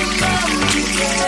I want to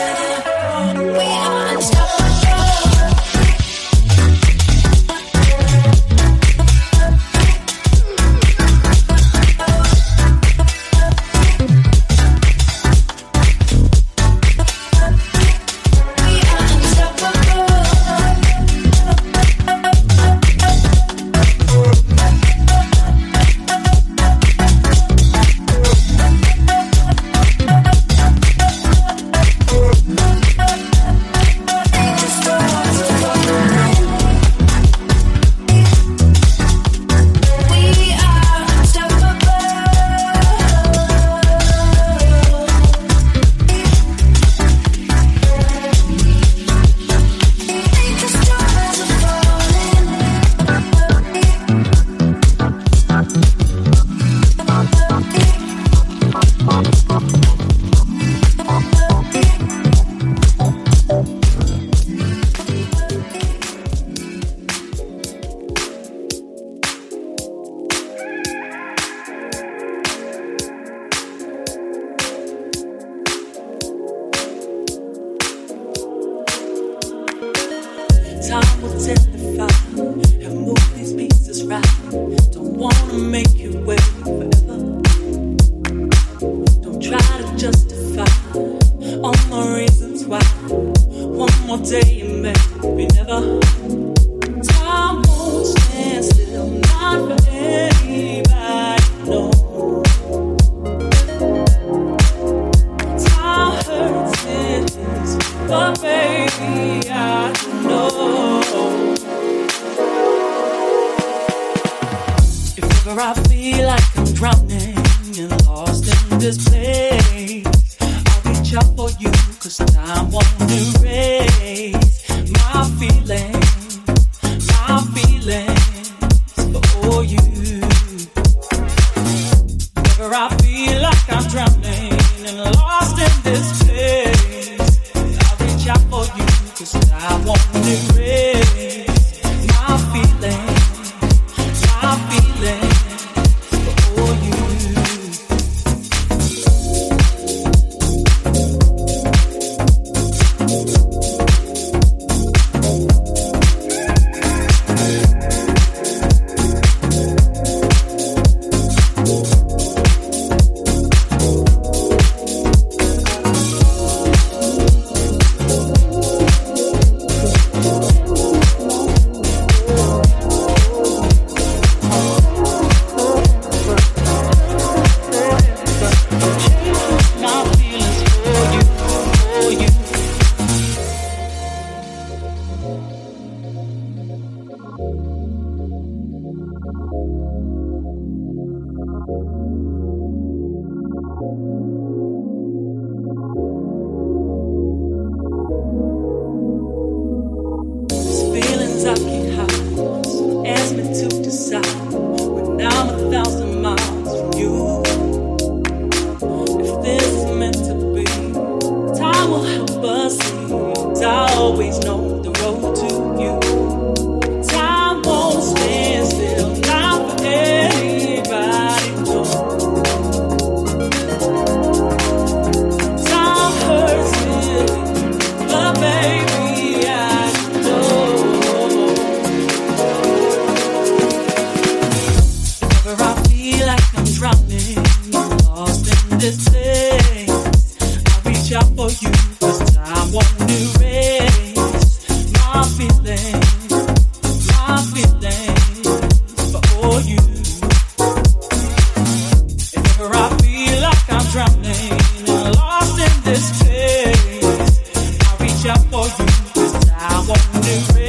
do.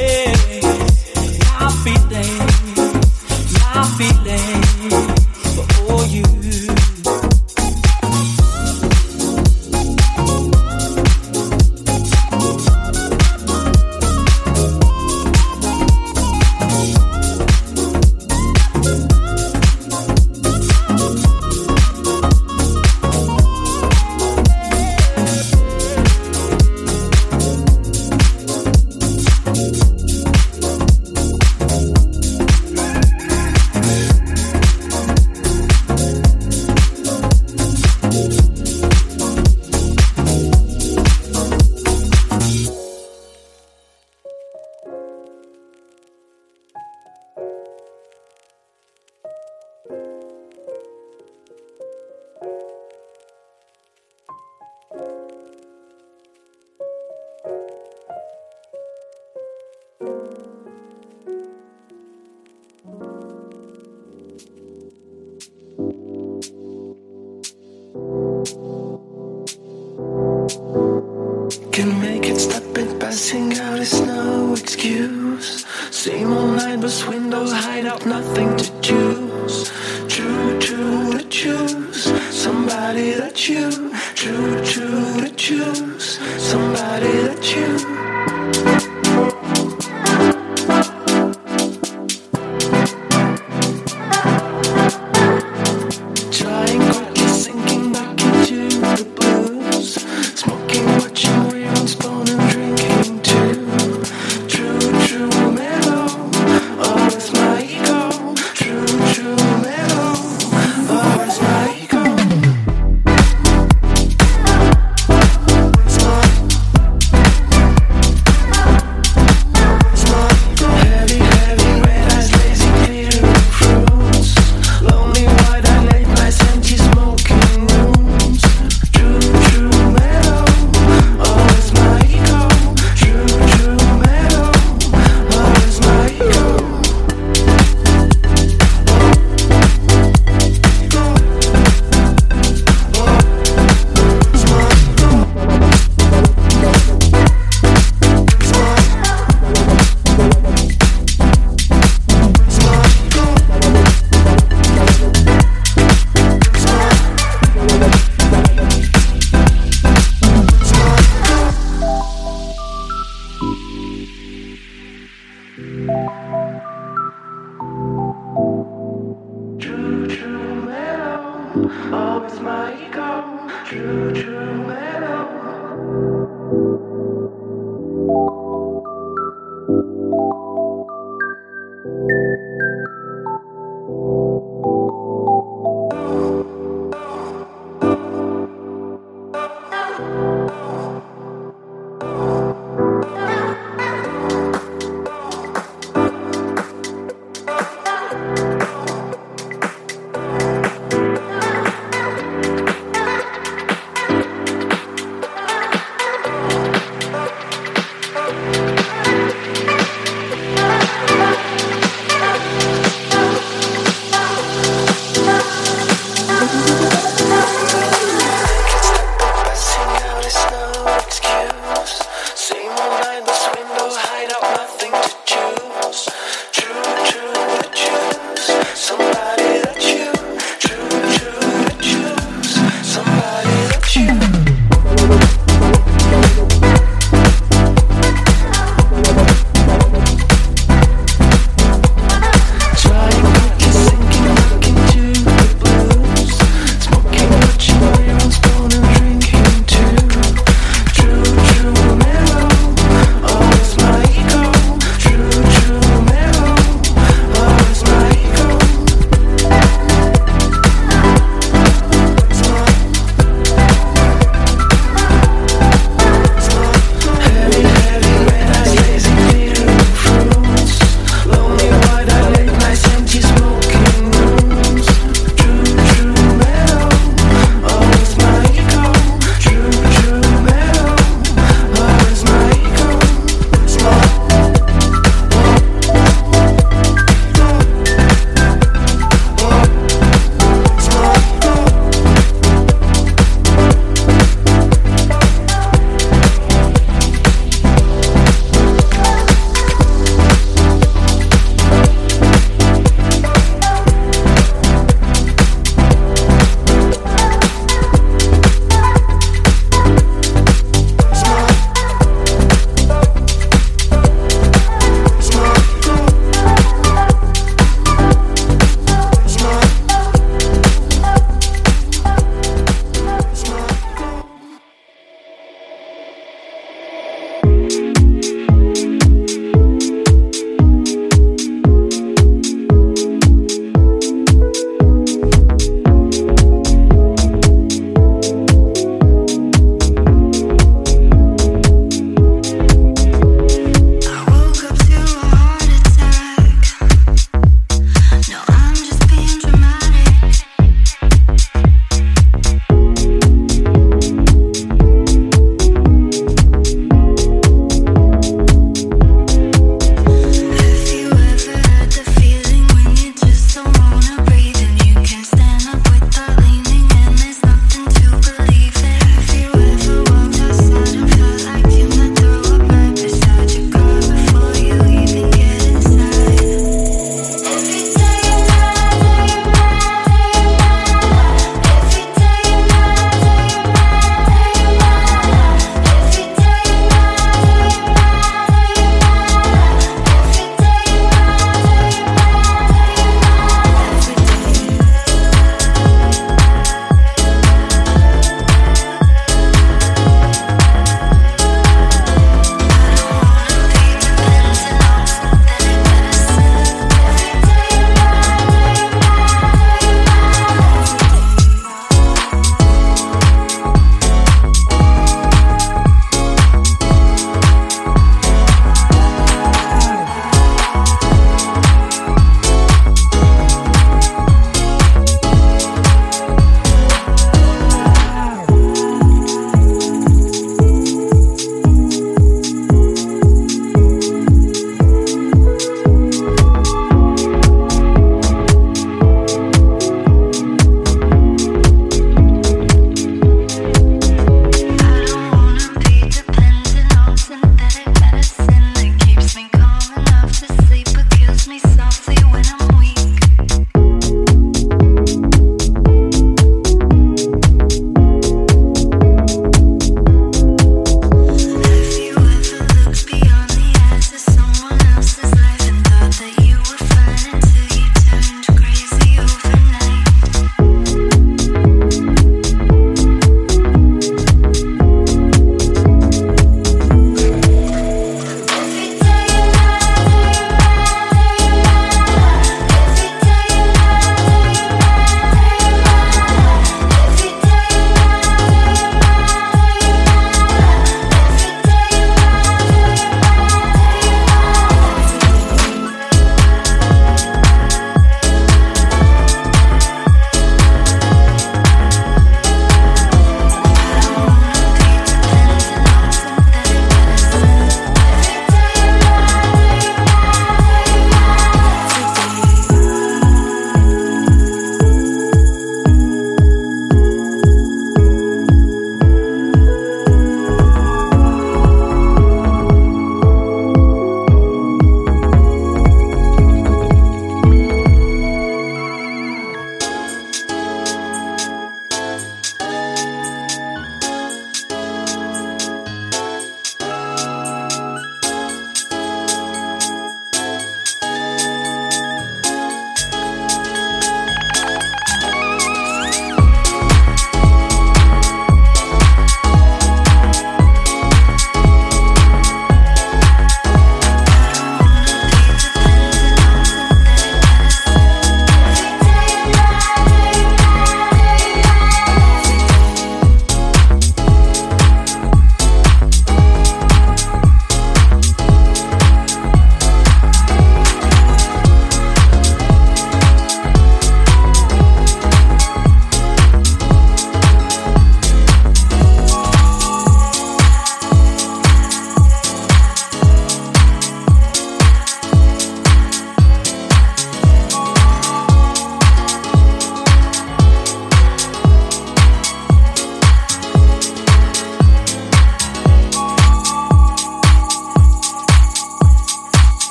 windows hide out nothing.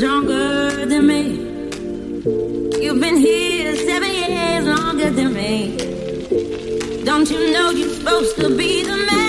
stronger than me. You've been here seven years longer than me. Don't you know you're supposed to be the man?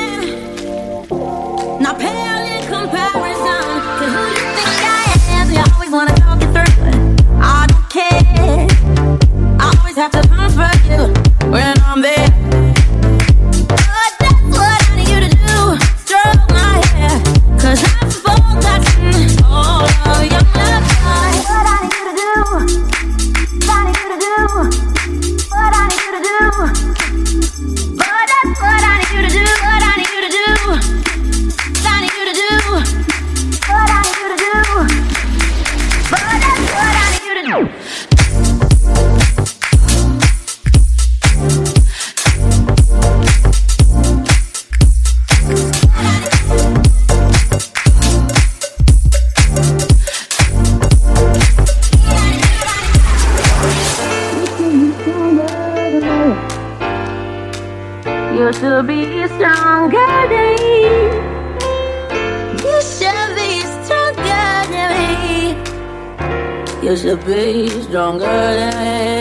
to be stronger than me. You should be stronger than me. You should be stronger than me.